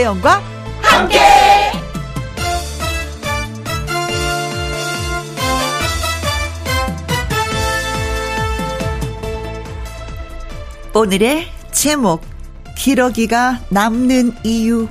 김혜영과 함께. 오늘의 제목 기러기가 남는 이유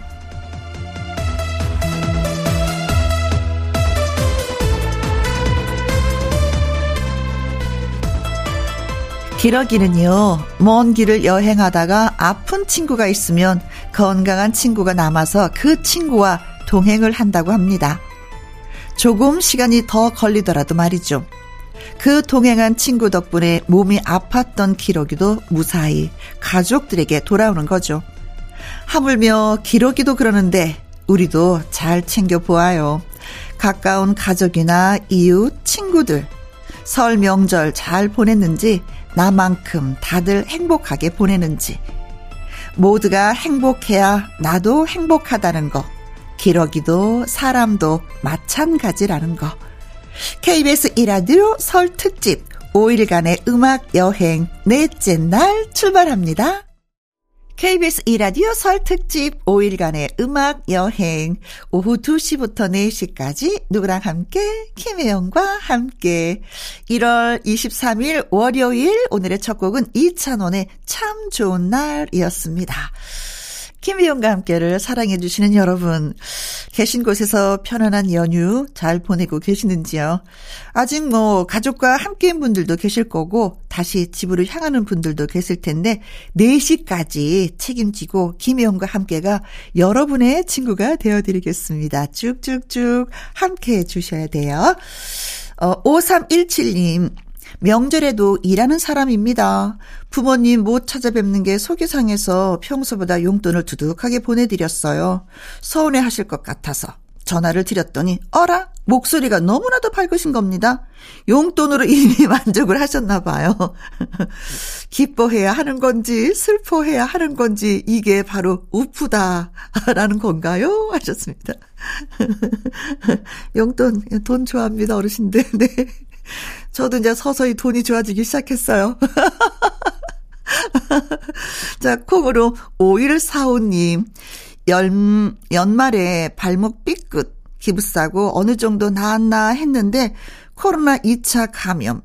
기러기는요, 먼 길을 여행하다가 아픈 친구가 있으면 건강한 친구가 남아서 그 친구와 동행을 한다고 합니다. 조금 시간이 더 걸리더라도 말이죠. 그 동행한 친구 덕분에 몸이 아팠던 기러기도 무사히 가족들에게 돌아오는 거죠. 하물며 기러기도 그러는데 우리도 잘 챙겨보아요. 가까운 가족이나 이웃, 친구들. 설 명절 잘 보냈는지 나만큼 다들 행복하게 보내는지 모두가 행복해야 나도 행복하다는 거 기러기도 사람도 마찬가지라는 거 KBS 이라디오 설 특집 5일간의 음악 여행 넷째 날 출발합니다. KBS 이라디오 설 특집 5일간의 음악 여행. 오후 2시부터 4시까지 누구랑 함께? 김혜영과 함께. 1월 23일 월요일 오늘의 첫 곡은 이찬원의 참 좋은 날이었습니다. 김희영과 함께를 사랑해주시는 여러분, 계신 곳에서 편안한 연휴 잘 보내고 계시는지요? 아직 뭐, 가족과 함께인 분들도 계실 거고, 다시 집으로 향하는 분들도 계실 텐데, 4시까지 책임지고, 김희영과 함께가 여러분의 친구가 되어드리겠습니다. 쭉쭉쭉 함께 해주셔야 돼요. 어, 5317님, 명절에도 일하는 사람입니다. 부모님 못 찾아뵙는 게 속이 상해서 평소보다 용돈을 두둑하게 보내드렸어요. 서운해 하실 것 같아서 전화를 드렸더니 어라 목소리가 너무나도 밝으신 겁니다. 용돈으로 이미 만족을 하셨나 봐요. 기뻐해야 하는 건지 슬퍼해야 하는 건지 이게 바로 우프다라는 건가요? 하셨습니다. 용돈 돈 좋아합니다 어르신들. 네. 저도 이제 서서히 돈이 좋아지기 시작했어요. 자, 콩으로 5145님. 연, 연말에 발목 삐끗, 기부싸고 어느 정도 나았나 했는데 코로나 2차 감염,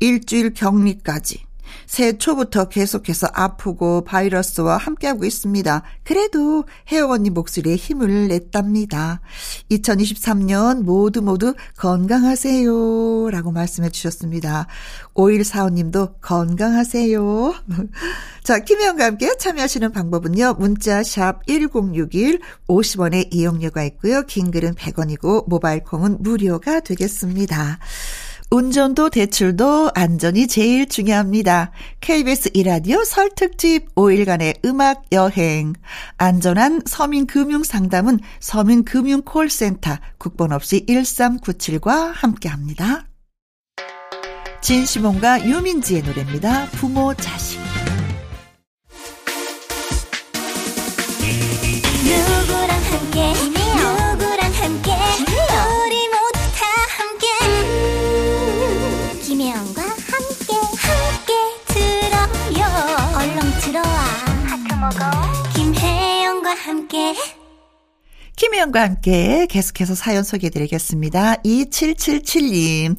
일주일 격리까지 새해 초부터 계속해서 아프고 바이러스와 함께하고 있습니다. 그래도 혜영 언니 목소리에 힘을 냈답니다. 2023년 모두 모두 건강하세요. 라고 말씀해 주셨습니다. 5145님도 건강하세요. 자, 김혜영과 함께 참여하시는 방법은요. 문자 샵 1061, 50원의 이용료가 있고요. 긴 글은 100원이고 모바일 콩은 무료가 되겠습니다. 운전도 대출도 안전이 제일 중요합니다. KBS 이라디오 설 특집 5일간의 음악 여행. 안전한 서민금융 상담은 서민금융콜센터 국번 없이 1397과 함께 합니다. 진시몬과 유민지의 노래입니다. 부모 자식. 함께 김혜영과 함께 계속해서 사연 소개해드리겠습니다. 2777님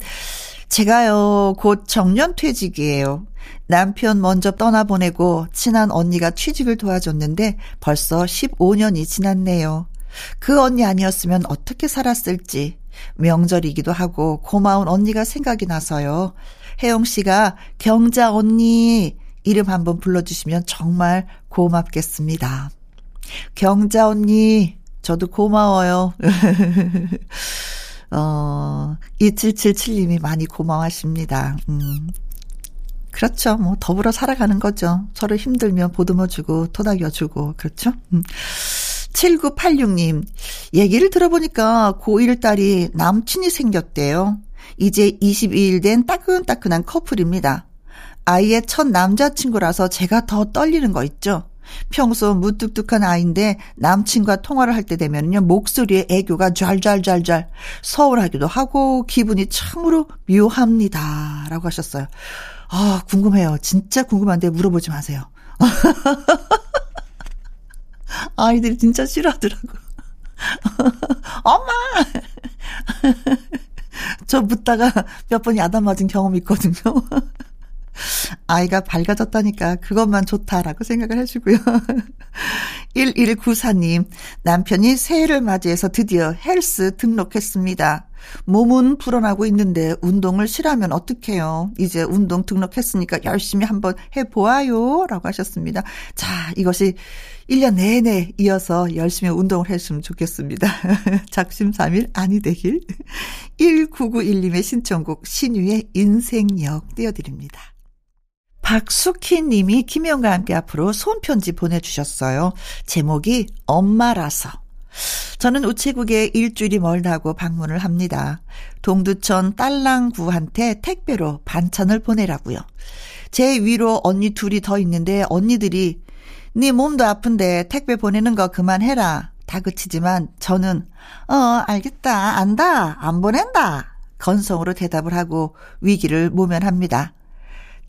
제가요, 곧 정년 퇴직이에요. 남편 먼저 떠나보내고 친한 언니가 취직을 도와줬는데 벌써 15년이 지났네요. 그 언니 아니었으면 어떻게 살았을지 명절이기도 하고 고마운 언니가 생각이 나서요. 혜영 씨가 경자 언니 이름 한번 불러주시면 정말 고맙겠습니다. 경자 언니, 저도 고마워요. 어, 2777님이 많이 고마워하십니다. 음. 그렇죠. 뭐, 더불어 살아가는 거죠. 서로 힘들면 보듬어주고, 토닥여주고, 그렇죠? 음. 7986님, 얘기를 들어보니까 고1 딸이 남친이 생겼대요. 이제 22일 된 따끈따끈한 커플입니다. 아이의 첫 남자친구라서 제가 더 떨리는 거 있죠? 평소 무뚝뚝한 아이인데 남친과 통화를 할 때 되면요 목소리에 애교가 좔좔좔좔 서운하기도 하고 기분이 참으로 묘합니다라고 하셨어요. 아 궁금해요. 진짜 궁금한데 물어보지 마세요. 아이들이 진짜 싫어하더라고. 엄마! 저 묻다가 몇 번 야단 맞은 경험이 있거든요. 아이가 밝아졌다니까 그것만 좋다라고 생각을 해주고요. 1194님, 남편이 새해를 맞이해서 드디어 헬스 등록했습니다. 몸은 불어나고 있는데 운동을 싫어하면 어떡해요. 이제 운동 등록했으니까 열심히 한번 해보아요. 라고 하셨습니다. 자, 이것이 1년 내내 이어서 열심히 운동을 했으면 좋겠습니다. 작심삼일 아니 되길. 1991님의 신청곡 신유의 인생역 띄워드립니다. 박수키 님이 김영과 함께 앞으로 손편지 보내주셨어요. 제목이 엄마라서. 저는 우체국에 일주일이 멀다고 방문을 합니다. 동두천 딸랑구한테 택배로 반찬을 보내라고요. 제 위로 언니 둘이 더 있는데 언니들이 네 몸도 아픈데 택배 보내는 거 그만해라. 다그치지만 저는 어 알겠다 안다 안 보낸다 건성으로 대답을 하고 위기를 모면합니다.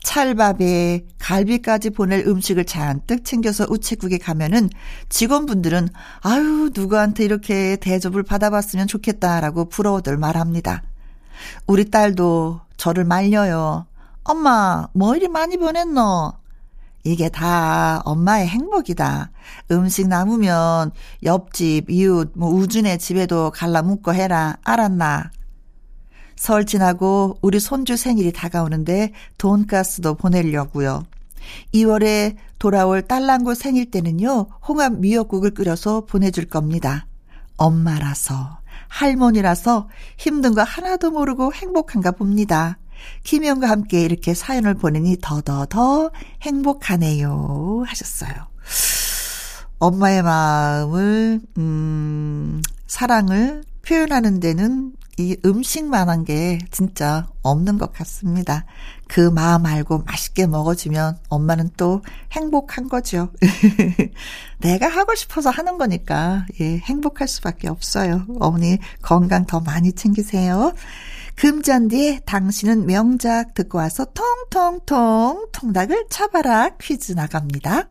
찰밥에 갈비까지 보낼 음식을 잔뜩 챙겨서 우체국에 가면은 직원분들은 아유 누구한테 이렇게 대접을 받아봤으면 좋겠다라고 부러워들 말합니다. 우리 딸도 저를 말려요. 엄마 뭐 이리 많이 보냈노? 이게 다 엄마의 행복이다. 음식 남으면 옆집, 이웃, 뭐 우준의 집에도 갈라 묻고 해라. 알았나? 설 지나고 우리 손주 생일이 다가오는데 돈가스도 보내려고요. 2월에 돌아올 딸랑구 생일 때는요, 홍합 미역국을 끓여서 보내줄 겁니다. 엄마라서, 할머니라서 힘든 거 하나도 모르고 행복한가 봅니다. 김영과 함께 이렇게 사연을 보내니 더더더 행복하네요. 하셨어요. 엄마의 마음을, 음, 사랑을 표현하는 데는 이 음식만한 게 진짜 없는 것 같습니다. 그 마음 알고 맛있게 먹어주면 엄마는 또 행복한 거죠. 내가 하고 싶어서 하는 거니까, 예, 행복할 수밖에 없어요. 어머니 건강 더 많이 챙기세요. 금잔디에 당신은 명작 듣고 와서 통통통 통닭을 쳐봐라 퀴즈 나갑니다.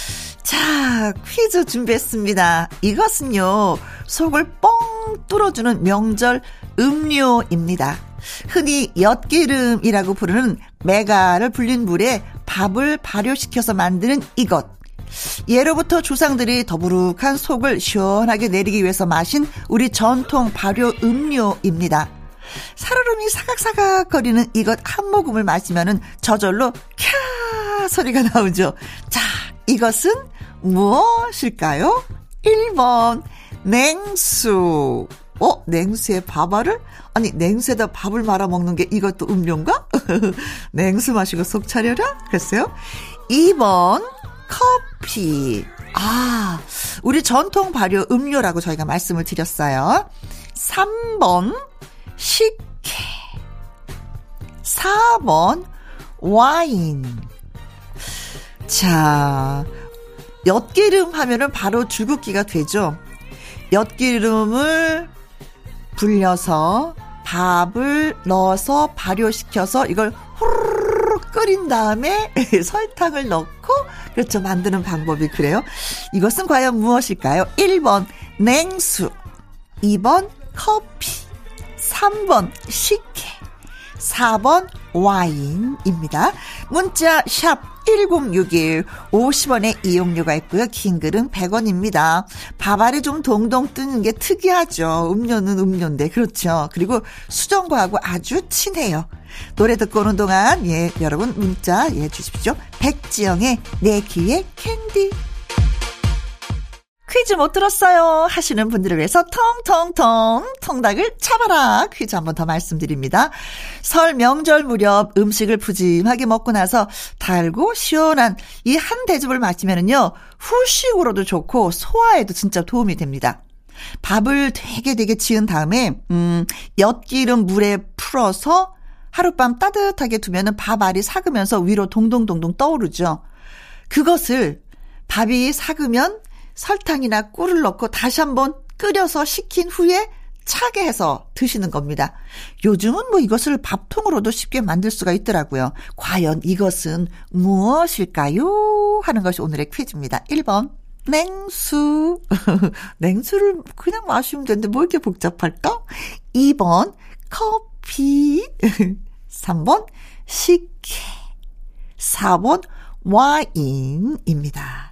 자, 퀴즈 준비했습니다. 이것은요, 속을 뻥 뚫어주는 명절 음료입니다. 흔히 엿기름이라고 부르는 메가를 불린 물에 밥을 발효시켜서 만드는 이것. 예로부터 조상들이 더부룩한 속을 시원하게 내리기 위해서 마신 우리 전통 발효 음료입니다. 살얼음이 사각사각 거리는 이것 한 모금을 마시면은 저절로 캬 소리가 나오죠. 자, 이것은 무엇일까요? 1번 냉수. 어, 냉수에 밥알을? 아니, 냉수에다 밥을 말아 먹는 게 이것도 음료인가? 냉수 마시고 속 차려라? 글쎄요. 2번 커피. 아, 우리 전통 발효 음료라고 저희가 말씀을 드렸어요. 3번 식혜. 4번 와인. 자, 엿기름 하면은 바로 줄긋기가 되죠. 엿기름을 불려서 밥을 넣어서 발효시켜서 이걸 후루룩 끓인 다음에 설탕을 넣고 그렇죠 만드는 방법이 그래요. 이것은 과연 무엇일까요? 1번 냉수 2번 커피 3번 식혜 4번 와인입니다. 문자 샵 1061, 50원의 이용료가 있고요. 긴 글은 100원입니다. 밥알이 좀 동동 뜨는 게 특이하죠. 음료는 음료인데, 그렇죠. 그리고 수정과하고 아주 친해요. 노래 듣고 오는 동안, 예, 여러분 문자, 예, 주십시오. 백지영의 내 귀에 캔디. 퀴즈 못 들었어요 하시는 분들을 위해서 통통통 통닭을 잡아라 퀴즈 한번 더 말씀드립니다. 설 명절 무렵 음식을 푸짐하게 먹고 나서 달고 시원한 이 한 대접을 마시면은요 후식으로도 좋고 소화에도 진짜 도움이 됩니다. 밥을 되게 되게 지은 다음에 음 엿기름 물에 풀어서 하룻밤 따뜻하게 두면은 밥 알이 삭으면서 위로 동동동동 떠오르죠. 그것을 밥이 삭으면 설탕이나 꿀을 넣고 다시 한번 끓여서 식힌 후에 차게 해서 드시는 겁니다. 요즘은 뭐 이것을 밥통으로도 쉽게 만들 수가 있더라고요. 과연 이것은 무엇일까요? 하는 것이 오늘의 퀴즈입니다. 1번. 냉수. 냉수를 그냥 마시면 되는데 뭐 이렇게 복잡할까? 2번. 커피. 3번. 식혜. 4번. 와인입니다.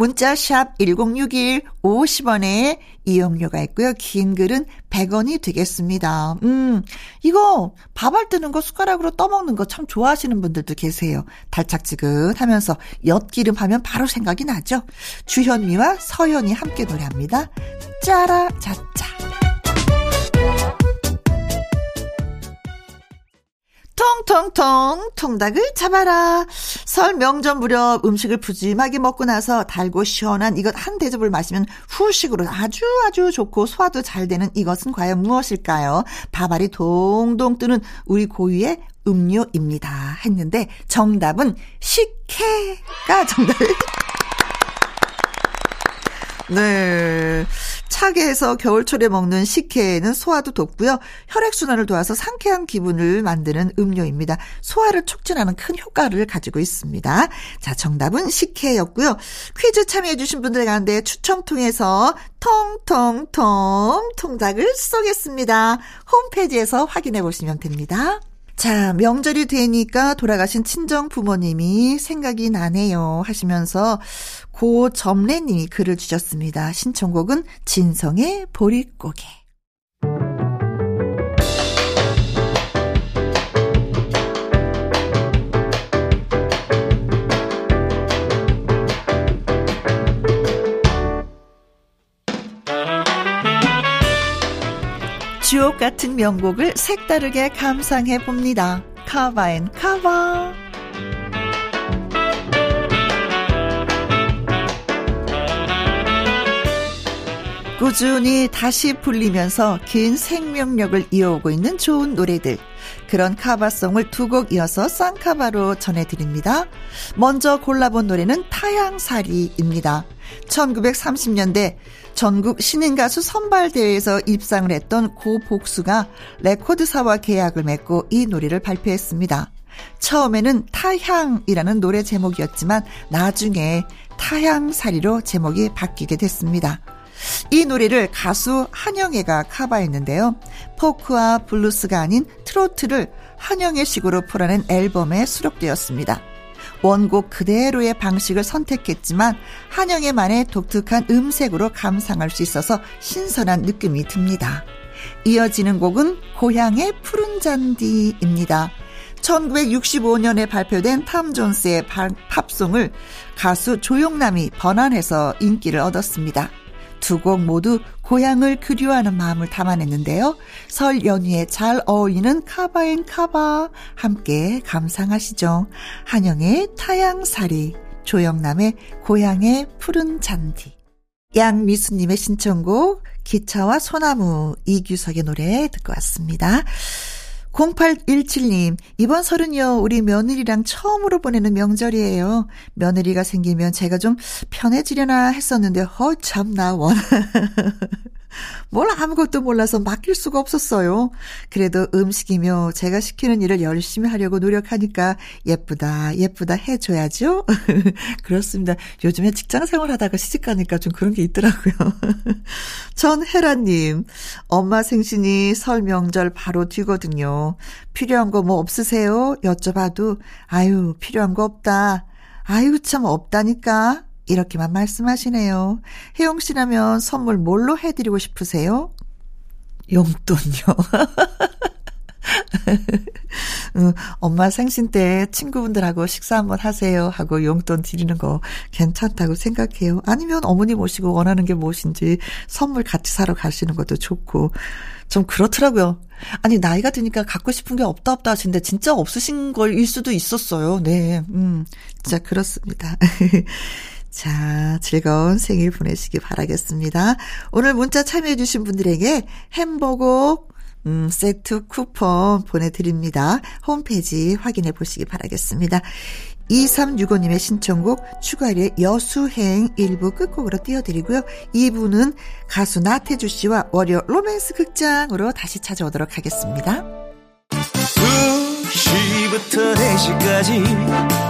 문자 샵 1061 50원에 이용료가 있고요. 긴 글은 100원이 되겠습니다. 음, 이거 밥알 뜨는 거 숟가락으로 떠먹는 거 참 좋아하시는 분들도 계세요. 달짝지근 하면서 엿기름 하면 바로 생각이 나죠. 주현미와 서현이 함께 노래합니다. 짜라 짜짜. 통통통 통닭을 잡아라. 설 명절 무렵 음식을 푸짐하게 먹고 나서 달고 시원한 이것 한 대접을 마시면 후식으로 아주 아주 좋고 소화도 잘 되는 이것은 과연 무엇일까요? 밥알이 동동 뜨는 우리 고유의 음료입니다. 했는데 정답은 식혜가 정답. 네. 차게 해서 겨울철에 먹는 식혜는 소화도 돕고요. 혈액순환을 도와서 상쾌한 기분을 만드는 음료입니다. 소화를 촉진하는 큰 효과를 가지고 있습니다. 자, 정답은 식혜였고요. 퀴즈 참여해주신 분들 가운데 추첨 통해서 통통통 통닭을 쏘겠습니다. 홈페이지에서 확인해 보시면 됩니다. 자, 명절이 되니까 돌아가신 친정 부모님이 생각이 나네요 하시면서 고점래님이 글을 주셨습니다. 신청곡은 진성의 보릿고개. 주옥 같은 명곡을 색다르게 감상해 봅니다. 카바 and 카바. 꾸준히 다시 불리면서 긴 생명력을 이어오고 있는 좋은 노래들. 그런 카바송을 두 곡 이어서 쌍카바로 전해드립니다. 먼저 골라본 노래는 타향살이입니다. 1930년대 전국 신인가수 선발대회에서 입상을 했던 고복수가 레코드사와 계약을 맺고 이 노래를 발표했습니다. 처음에는 타향이라는 노래 제목이었지만 나중에 타향살이로 제목이 바뀌게 됐습니다. 이 노래를 가수 한영애가 카바했는데요. 포크와 블루스가 아닌 트로트를 한영애 식으로 풀어낸 앨범에 수록되었습니다. 원곡 그대로의 방식을 선택했지만 한영애만의 독특한 음색으로 감상할 수 있어서 신선한 느낌이 듭니다. 이어지는 곡은 고향의 푸른 잔디입니다. 1965년에 발표된 탐 존스의 팝송을 가수 조용남이 번안해서 인기를 얻었습니다. 두 곡 모두 고향을 그리워하는 마음을 담아냈는데요. 설 연휴에 잘 어울리는 카바앤 카바 함께 감상하시죠. 한영의 타양사리, 조영남의 고향의 푸른 잔디. 양미수님의 신청곡 기차와 소나무 이규석의 노래 듣고 왔습니다. 0817님, 이번 설은요, 우리 며느리랑 처음으로 보내는 명절이에요. 며느리가 생기면 제가 좀 편해지려나 했었는데, 어, 참나, 원. 뭘 아무것도 몰라서 맡길 수가 없었어요. 그래도 음식이며 제가 시키는 일을 열심히 하려고 노력하니까 예쁘다, 예쁘다 해줘야죠. 그렇습니다. 요즘에 직장 생활 하다가 시집 가니까 좀 그런 게 있더라고요. 전혜라님, 엄마 생신이 설 명절 바로 뒤거든요. 필요한 거 뭐 없으세요? 여쭤봐도, 아유, 필요한 거 없다. 아유, 참 없다니까. 이렇게만 말씀하시네요. 혜영 씨라면 선물 뭘로 해드리고 싶으세요? 용돈요. 음, 엄마 생신 때 친구분들하고 식사 한번 하세요 하고 용돈 드리는 거 괜찮다고 생각해요. 아니면 어머니 모시고 원하는 게 무엇인지 선물 같이 사러 가시는 것도 좋고 좀 그렇더라고요. 아니 나이가 드니까 갖고 싶은 게 없다 없다 하시는데 진짜 없으신 걸일 수도 있었어요. 네, 음, 진짜 그렇습니다. 자, 즐거운 생일 보내시기 바라겠습니다. 오늘 문자 참여해주신 분들에게 햄버거, 음, 세트 쿠폰 보내드립니다. 홈페이지 확인해 보시기 바라겠습니다. 2365님의 신청곡 추가일의 여수행 일부 끝곡으로 띄워드리고요. 2부는 가수 나태주 씨와 월요 로맨스 극장으로 다시 찾아오도록 하겠습니다. 2시부터 4시까지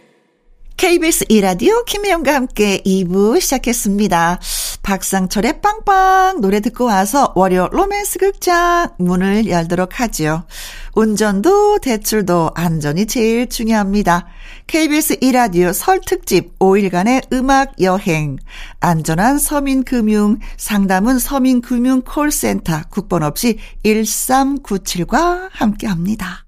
KBS 이라디오 김혜영과 함께 2부 시작했습니다. 박상철의 빵빵 노래 듣고 와서 월요 로맨스 극장 문을 열도록 하지요. 운전도 대출도 안전이 제일 중요합니다. KBS 이라디오 설 특집 5일간의 음악 여행. 안전한 서민금융 상담은 서민금융 콜센터 국번 없이 1397과 함께 합니다.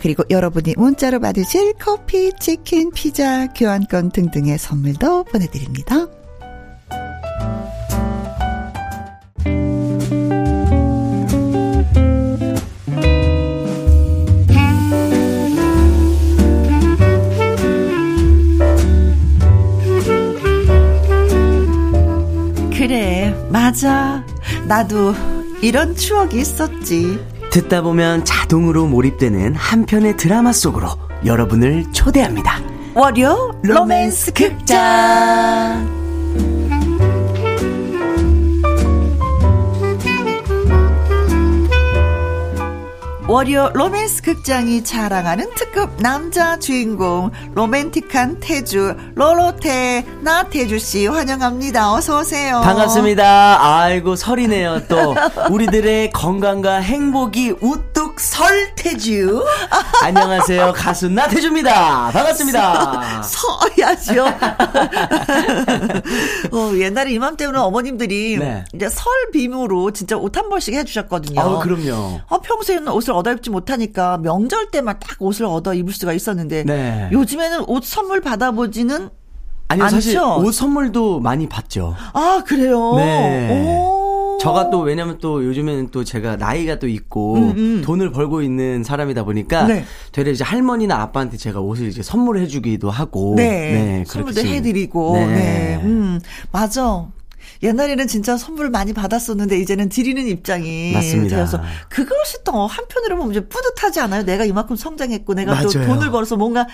그리고 여러분이 문자로 받으실 커피, 치킨, 피자, 교환권 등등의 선물도 보내드립니다. 그래, 맞아. 나도 이런 추억이 있었지. 듣다 보면 자동으로 몰입되는 한 편의 드라마 속으로 여러분을 초대합니다. 월요 로맨스 극장. 월요 로맨스 극장이 자랑하는 특급 남자 주인공 로맨틱한 태주 로로테 나태주 씨 환영합니다. 어서 오세요. 반갑습니다. 아이고 설이네요. 또 우리들의 건강과 행복이 우뚝 설태주. 안녕하세요. 가수 나태주입니다. 반갑습니다. 서야죠. 어, 옛날에 이맘때는 어머님들이 네. 이제 설 비무로 진짜 옷 한 벌씩 해주셨거든요. 아, 그럼요. 어, 평소에는 옷을 얻어 입지 못하니까 명절 때만 딱 옷을 얻어 입을 수가 있었는데 네. 요즘에는 옷 선물 받아보지는 아니요? 사실 옷 선물도 많이 받죠. 아, 그래요? 네. 오. 저가 또 왜냐면 또 요즘에는 또 제가 나이가 또 있고 음, 음. 돈을 벌고 있는 사람이다 보니까 네. 되레 이제 할머니나 아빠한테 제가 옷을 이제 선물해 주기도 하고 네. 네 선물도 해 드리고 네. 네. 음. 맞아. 옛날에는 진짜 선물을 많이 받았었는데 이제는 드리는 입장이 맞습니다. 되어서 그것이 또 한편으로 보면 이제 뿌듯하지 않아요? 내가 이만큼 성장했고 내가 맞아요. 또 돈을 벌어서 뭔가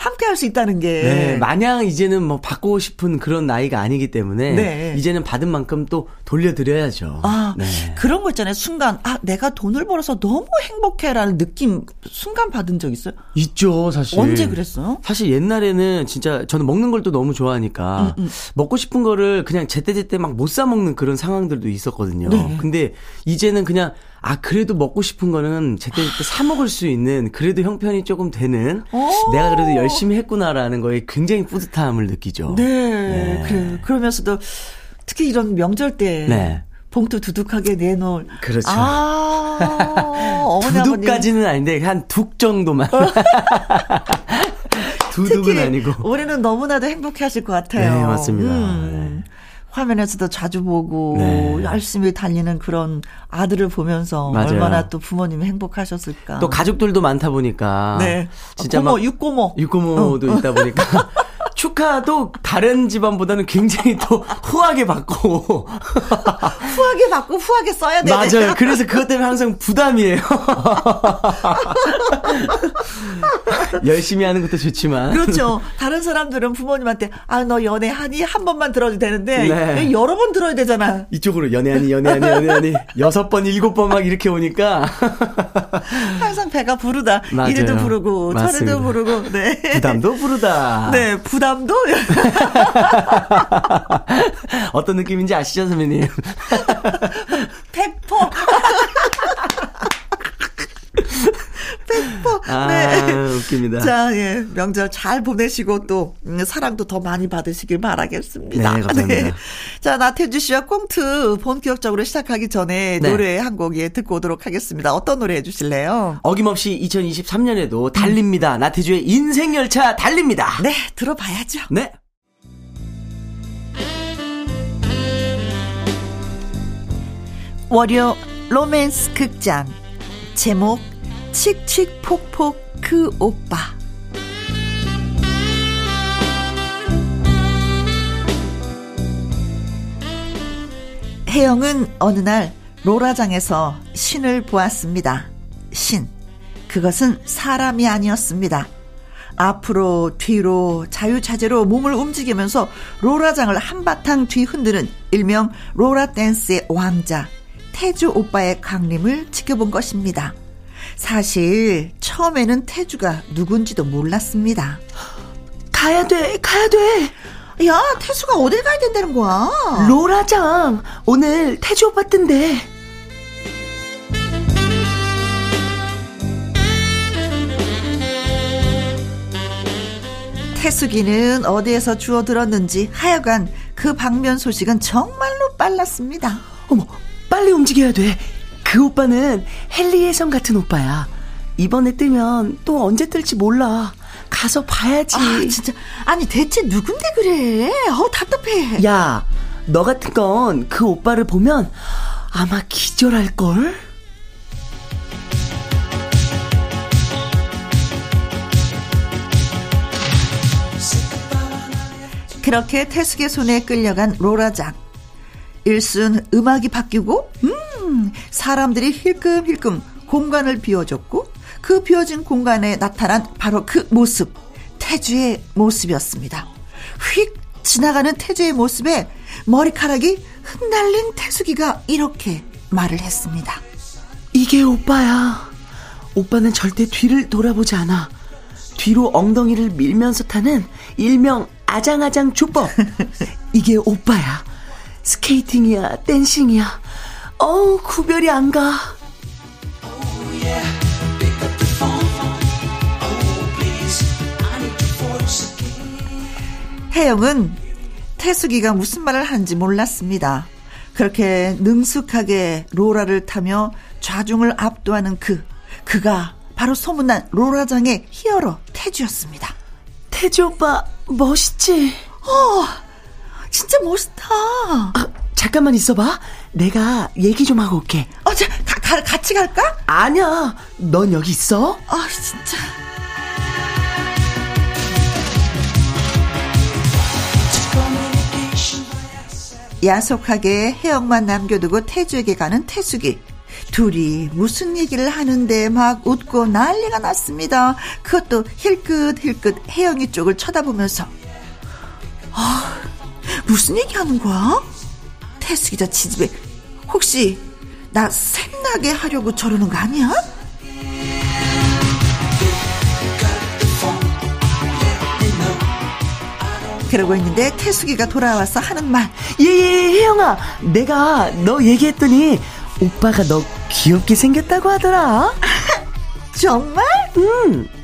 함께 할 수 있다는 게. 네, 마냥 이제는 뭐 받고 싶은 그런 나이가 아니기 때문에 네. 이제는 받은 만큼 또 돌려드려야죠. 아, 네. 그런 거 있잖아요. 순간 아, 내가 돈을 벌어서 너무 행복해라는 느낌 순간 받은 적 있어요? 있죠, 사실. 언제 그랬어요? 사실 옛날에는 진짜 저는 먹는 걸 또 너무 좋아하니까 음, 음. 먹고 싶은 거를 그냥 제때제때 막 못 사 먹는 그런 상황들도 있었거든요. 네. 근데 이제는 그냥 아 그래도 먹고 싶은 거는 제때제때 사 먹을 수 있는 그래도 형편이 조금 되는 내가 그래도 열심히 했구나라는 거에 굉장히 뿌듯함을 느끼죠. 네, 네. 그래 그러면서도 특히 이런 명절 때 네. 봉투 두둑하게 내놓을. 그렇죠. 아, 두둑까지는 아닌데 한 둑 정도만. 두둑은 아니고. 올해는 너무나도 행복해 하실 것 같아요. 네, 맞습니다. 음. 네. 화면에서도 자주 보고 네. 열심히 달리는 그런 아들을 보면서 맞아요. 얼마나 또 부모님이 행복하셨을까. 또 가족들도 많다 보니까. 네. 진짜 고모, 육고모. 육고모도 어. 있다 보니까. 축하도 다른 집안보다는 굉장히 또 후하게 받고 후하게 받고 후하게 써야 돼. 맞아요. 그래서 그것 때문에 항상 부담이에요. 열심히 하는 것도 좋지만 그렇죠. 다른 사람들은 부모님한테 아 너 연애하니 한 번만 들어도 되는데 네. 여러 번 들어야 되잖아. 이쪽으로 연애하니 연애하니 연애하니 여섯 번 일곱 번 막 이렇게 오니까 항상 배가 부르다. 맞아요. 이래도 부르고 저래도 부르고 네. 부담도 부르다. 네 부담 부담도 어떤 느낌인지 아시죠, 선배님? 백퍼. 백퍼. 아, 네. 웃깁니다. 자, 예. 명절 잘 보내시고 또 음, 사랑도 더 많이 받으시길 바라겠습니다. 네, 감사합니다. 네. 자, 나태주 씨와 꽁트 본격적으로 시작하기 전에 네. 노래 한 곡 예, 듣고 오도록 하겠습니다. 어떤 노래 해 주실래요? 어김없이 2023년에도 달립니다. 음. 나태주의 인생 열차 달립니다. 네, 들어봐야죠. 네. 월요 로맨스 극장 제목 칙칙폭폭 그 오빠 혜영은 어느 날 로라장에서 신을 보았습니다. 신. 그것은 사람이 아니었습니다. 앞으로 뒤로 자유자재로 몸을 움직이면서 로라장을 한바탕 뒤흔드는 일명 로라 댄스의 왕자 태주 오빠의 강림을 지켜본 것입니다. 사실 처음에는 태주가 누군지도 몰랐습니다. 가야 돼, 가야 돼. 야, 태수가 어딜 가야 된다는 거야? 로라장 오늘 태주 오빠 뜬대. 태수기는 어디에서 주워 들었는지 하여간 그 방면 소식은 정말로 빨랐습니다. 어머, 빨리 움직여야 돼. 그 오빠는 헨리에선 같은 오빠야. 이번에 뜨면 또 언제 뜰지 몰라. 가서 봐야지. 아, 진짜. 아니, 대체 누군데 그래? 어, 답답해. 야, 너 같은 건 그 오빠를 보면 아마 기절할걸? 그렇게 태숙의 손에 끌려간 로라장. 일순 음악이 바뀌고, 음, 사람들이 힐끔힐끔 공간을 비워줬고, 그 비워진 공간에 나타난 바로 그 모습, 태주의 모습이었습니다. 휙 지나가는 태주의 모습에 머리카락이 흩날린 태숙이가 이렇게 말을 했습니다. 이게 오빠야. 오빠는 절대 뒤를 돌아보지 않아. 뒤로 엉덩이를 밀면서 타는 일명 아장아장 주법. 이게 오빠야. 스케이팅이야, 댄싱이야. 어우, 구별이 안 가. 혜영은 태숙이가 무슨 말을 하는지 몰랐습니다. 그렇게 능숙하게 로라를 타며 좌중을 압도하는 그, 그가 바로 소문난 로라장의 히어로 태주였습니다. 태주 오빠, 멋있지? 어, 진짜 멋있다. 아, 잠깐만 있어봐. 내가 얘기 좀 하고 올게. 어, 자, 가, 가, 같이 갈까? 아니야. 넌 여기 있어. 아, 진짜. 야속하게 해영만 남겨두고 태주에게 가는 태숙이. 둘이 무슨 얘기를 하는데 막 웃고 난리가 났습니다. 그것도 힐끗힐끗 혜영이 쪽을 쳐다보면서 아 무슨 얘기 하는 거야? 태숙이 저 지집에 혹시 나 샘나게 하려고 저러는 거 아니야? 그러고 있는데 태숙이가 돌아와서 하는 말. 예예 예, 혜영아. 내가 너 얘기했더니 오빠가 너 귀엽게 생겼다고 하더라. 정말? 응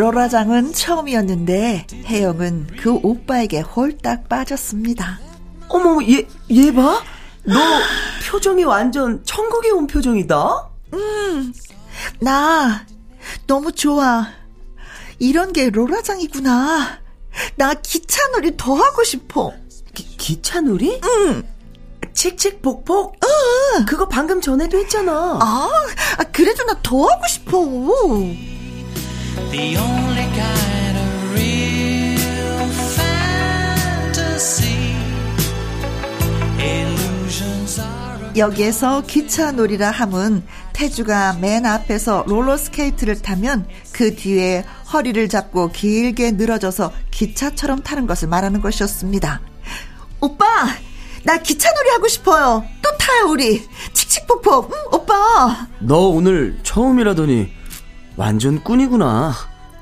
로라장은 처음이었는데 혜영은 그 오빠에게 홀딱 빠졌습니다. 어머 얘 얘 봐. 너 표정이 완전 천국에 온 표정이다. 음, 나 너무 좋아. 이런 게 로라장이구나. 나 기차놀이 더 하고 싶어. 기, 기차놀이? 응. 칙칙폭폭? 응. 그거 방금 전에도 했잖아. 아, 아 그래도 나 더 하고 싶어. The only kind of real fantasy. 여기에서 기차 놀이라 함은 태주가 맨 앞에서 롤러스케이트를 타면 그 뒤에 허리를 잡고 길게 늘어져서 기차처럼 타는 것을 말하는 것이었습니다. 오빠, 나 기차 놀이 하고 싶어요. 또 타요 우리. 칙칙폭폭. 응, 오빠. 너 오늘 처음이라더니 완전 꾼이구나.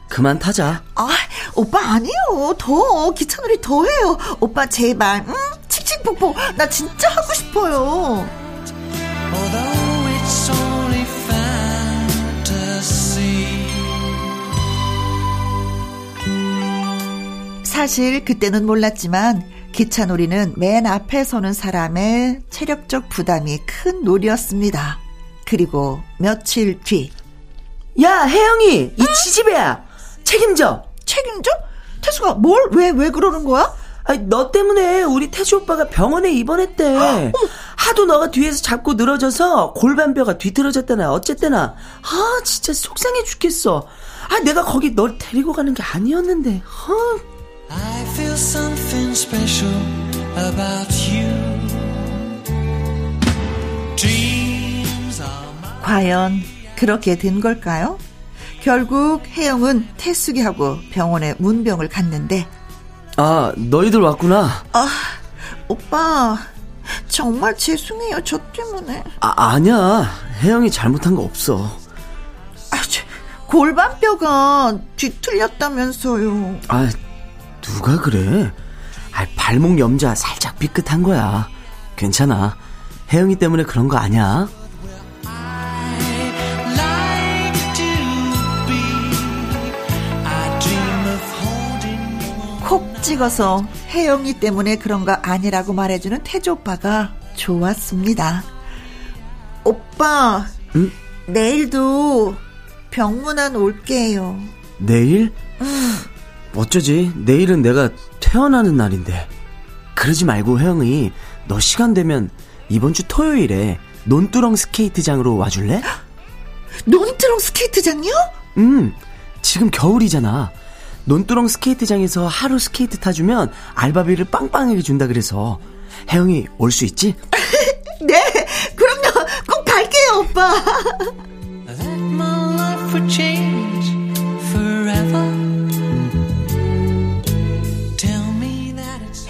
그만 타자. 아, 오빠 아니요. 더 기차놀이 더 해요. 오빠 제발. 응? 칙칙폭폭. 나 진짜 하고 싶어요. 사실 그때는 몰랐지만 기차놀이는 맨 앞에 서는 사람의 체력적 부담이 큰 놀이였습니다. 그리고 며칠 뒤. 야, 혜영이, 이 지지배야. 책임져. 책임져? 태수가 뭘, 왜, 왜 그러는 거야? 아니, 너 때문에 우리 태수 오빠가 병원에 입원했대. 하도 너가 뒤에서 잡고 늘어져서 골반뼈가 뒤틀어졌다나 어쨌대나. 아, 진짜 속상해 죽겠어. 아, 내가 거기 널 데리고 가는 게 아니었는데. 어. I feel something special about you. 과연 그렇게 된 걸까요? 결국 혜영은 태숙이하고 병원에 문병을 갔는데 아 너희들 왔구나. 아 오빠 정말 죄송해요 저 때문에. 아 아니야. 혜영이 잘못한 거 없어. 아 골반뼈가 뒤틀렸다면서요. 아 누가 그래? 아 발목 염자 살짝 삐끗한 거야. 괜찮아. 혜영이 때문에 그런 거 아니야 찍어서 혜영이 때문에 그런 거 아니라고 말해주는 태조 오빠가 좋았습니다. 오빠, 응? 내일도 병문안 올게요. 내일? 응. 어쩌지? 내일은 내가 퇴원하는 날인데. 그러지 말고 혜영이 너 시간 되면 이번 주 토요일에 논두렁 스케이트장으로 와줄래? 논두렁 스케이트장요? 응. 지금 겨울이잖아. 논두렁 스케이트장에서 하루 스케이트 타주면 알바비를 빵빵하게 준다 그래서 혜영이 올 수 있지? 네, 그럼요. 꼭 갈게요, 오빠.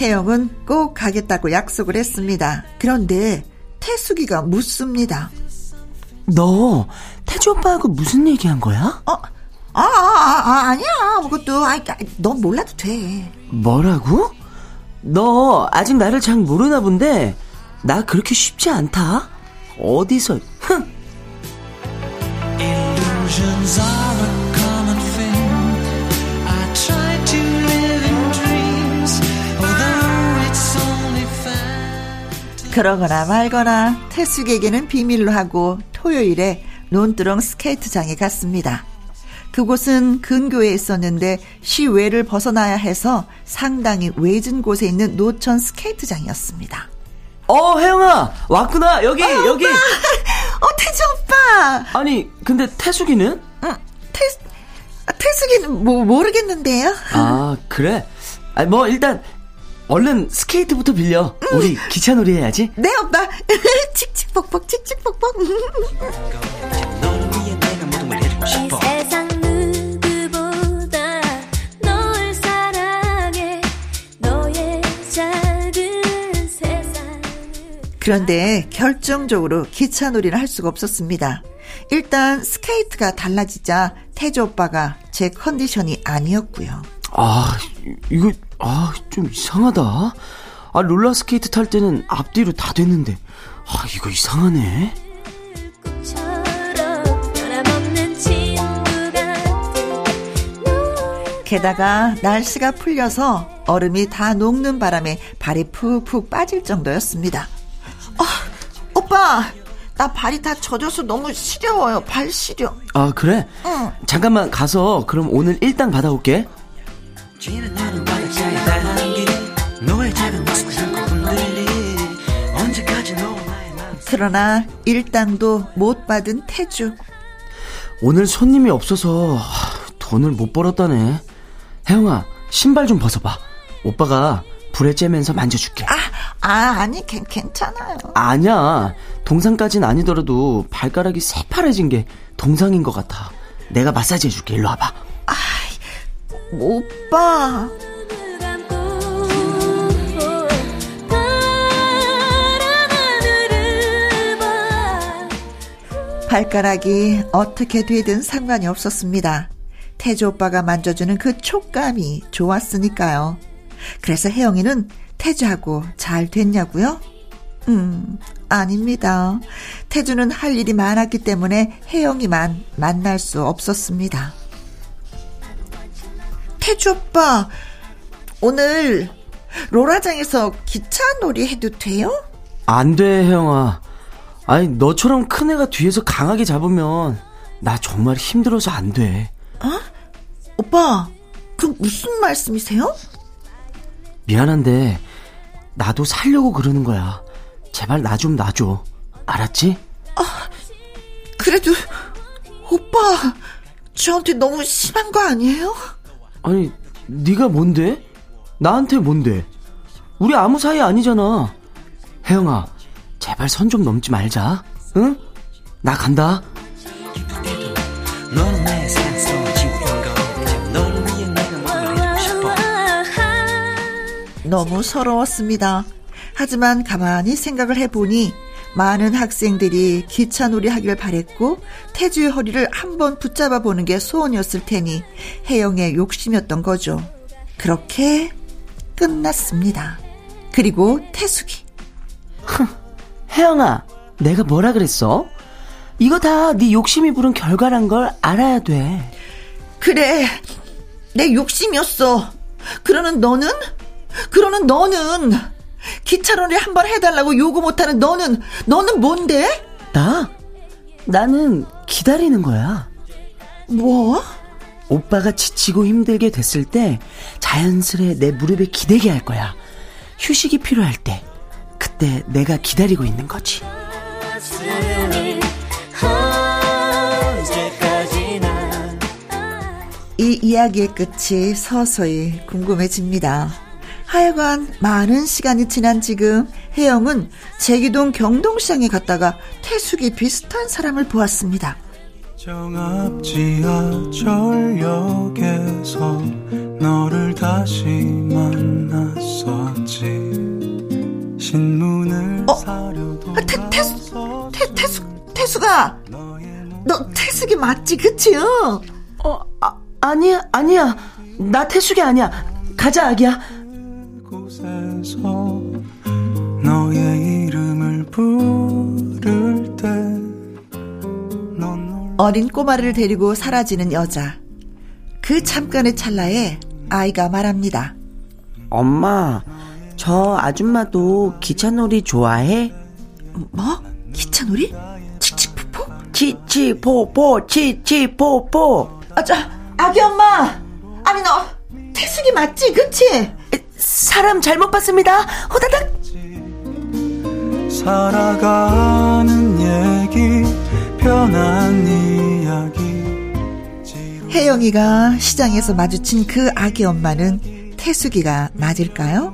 혜영은 꼭 가겠다고 약속을 했습니다. 그런데 태숙이가 묻습니다. 너 태주 오빠하고 무슨 얘기한 거야? 어? 아, 아, 아, 아 아니야. 그것도, 아, 넌 몰라도 돼. 뭐라고? 너 아직 나를 잘 모르나 본데, 나 그렇게 쉽지 않다? 어디서, 흥! 그러거나 말거나 태숙에게는 비밀로 하고 토요일에 논두렁 스케이트장에 갔습니다. 그곳은 근교에 있었는데 시외를 벗어나야 해서 상당히 외진 곳에 있는 노천 스케이트장이었습니다. 어, 혜영아, 왔구나. 여기, 어, 여기. 오빠. 어, 태주 오빠. 아니, 근데 태숙이는? 응, 태, 아, 태숙이는 뭐, 모르겠는데요. 아, 그래? 아, 뭐, 일단, 얼른 스케이트부터 빌려. 우리 기차놀이 해야지. 네, 오빠. 칙칙폭폭, 칙칙폭폭. 그런데 결정적으로 기차놀이를 할 수가 없었습니다. 일단 스케이트가 달라지자 태조 오빠가 제 컨디션이 아니었고요. 아, 이거, 아, 좀 이상하다. 아, 롤러스케이트 탈 때는 앞뒤로 다 됐는데. 아, 이거 이상하네. 게다가 날씨가 풀려서 얼음이 다 녹는 바람에 발이 푹푹 빠질 정도였습니다. 아, 오빠, 나 발이 다 젖어서 너무 시려워요. 발 시려. 아, 그래? 응. 잠깐만 가서 그럼 오늘 일당 받아올게. 그러나 일당도 못 받은 태주. 오늘 손님이 없어서 하, 돈을 못 벌었다네. 혜영아, 신발 좀 벗어봐. 오빠가 불에 쬐면서 만져줄게. 아, 아, 아니, 괜, 괜찮아요. 아니야. 동상까진 아니더라도 발가락이 새파래진 게 동상인 것 같아. 내가 마사지 해줄게. 일로 와봐. 오빠. 파란 하늘을 봐 발가락이 어떻게 되든 상관이 없었습니다. 태조 오빠가 만져주는 그 촉감이 좋았으니까요. 그래서 혜영이는 태주하고 잘 됐냐고요? 음, 아닙니다. 태주는 할 일이 많았기 때문에 혜영이만 만날 수 없었습니다. 태주 오빠, 오늘 로라장에서 기차 놀이 해도 돼요? 안 돼, 혜영아. 아니, 너처럼 큰 애가 뒤에서 강하게 잡으면 나 정말 힘들어서 안 돼. 오빠, 그 무슨 말씀이세요? 미안한데 나도 살려고 그러는 거야. 제발 나 좀 놔줘. 알았지? 그래도 오빠 저한테 너무 심한 거 아니에요? 아니, 네가 뭔데? 나한테 뭔데? 우리 아무 사이 아니잖아. 혜영아, 제발 선 좀 넘지 말자. 응? 나 간다. 너무 서러웠습니다. 하지만 가만히 생각을 해보니 많은 학생들이 기차놀이 하길 바랬고 태주의 허리를 한번 붙잡아 보는 게 소원이었을 테니 혜영의 욕심이었던 거죠. 그렇게 끝났습니다. 그리고 태숙이 혜영아, 내가 뭐라 그랬어? 이거 다 네 욕심이 부른 결과란 걸 알아야 돼. 그래 내 욕심이었어. 그러는 너는 그러는 너는 기차놀이 한번 해달라고 요구 못하는 너는 너는 뭔데? 나? 나는 기다리는 거야. 뭐? 오빠가 지치고 힘들게 됐을 때 자연스레 내 무릎에 기대게 할 거야. 휴식이 필요할 때. 그때 내가 기다리고 있는 거지. 이 이야기의 끝이 서서히 궁금해집니다. 하여간 많은 시간이 지난 지금 혜영은 제기동 경동시장에 갔다가 태숙이 비슷한 사람을 보았습니다. 정앞 지하철역에서 너를 다시 만났었지 신문을 어? 사려도 아, 태, 태수, 태, 태숙, 태숙아! 너 태숙이 맞지, 그치? 어? 어, 아, 아니야, 아니야. 나 태숙이 아니야. 가자, 아기야. 곳에서 너의 이름을 부를 때넌 어린 꼬마를 데리고 사라지는 여자. 그 잠깐의 찰나에 아이가 말합니다. 엄마, 저 아줌마도 기차놀이 좋아해? 뭐? 기차놀이? 칙칙폭폭? 치치포포, 치치포포. 아, 저, 아기 엄마! 아니, 너, 태숙이 맞지, 그치? 사람 잘못 봤습니다. 호다닥. 살아가는 얘기 편한 이야기 혜영이가 시장에서 마주친 그 아기 엄마는 태숙이가 맞을까요?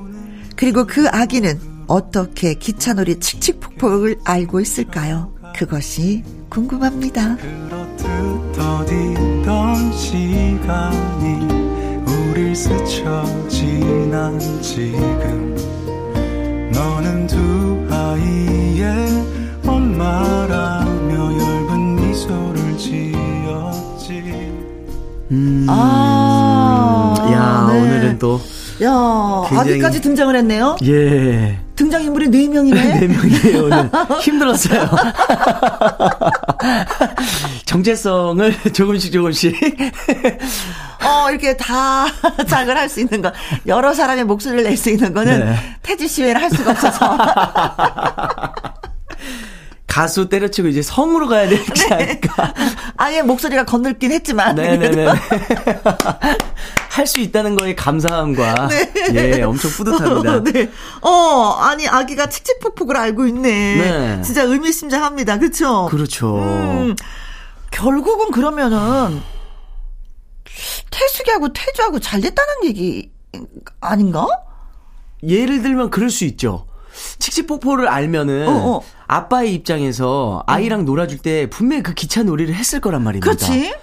그리고 그 아기는 어떻게 기차놀이 칙칙폭폭을 알고 있을까요? 그것이 궁금합니다. 스쳐 지난 지금 너는 두 아이의 엄마라며 엷은 미소를 지었지 음. 아, 야, 네. 오늘은 또, 야, 아기까지 등장을 했네요. 예. 등장 인물이 네 명이네. 네 명이에요. 힘들었어요. 정체성을 조금씩 조금씩. 어, 이렇게 다 장을 할 수 있는 거. 여러 사람의 목소리를 낼 수 있는 거는 네. 태지 씨 외에는 할 수가 없어서. 가수 때려치고 이제 성으로 가야 되지 않을까. 아예 목소리가 건들긴 했지만. 네네네. 할 수 있다는 거에 감사함과, 예, 엄청 뿌듯합니다. 네. 어, 아니, 아기가 칙칙폭폭을 알고 있네. 네. 진짜 의미심장합니다. 그쵸? 그렇죠. 음, 결국은 그러면은, 태숙이하고 태주하고 잘 됐다는 얘기 아닌가? 예를 들면 그럴 수 있죠. 칙칙폭포를 알면은 어, 어. 아빠의 입장에서 아이랑 놀아줄 때 분명히 그 기차 놀이를 했을 거란 말입니다. 그렇지?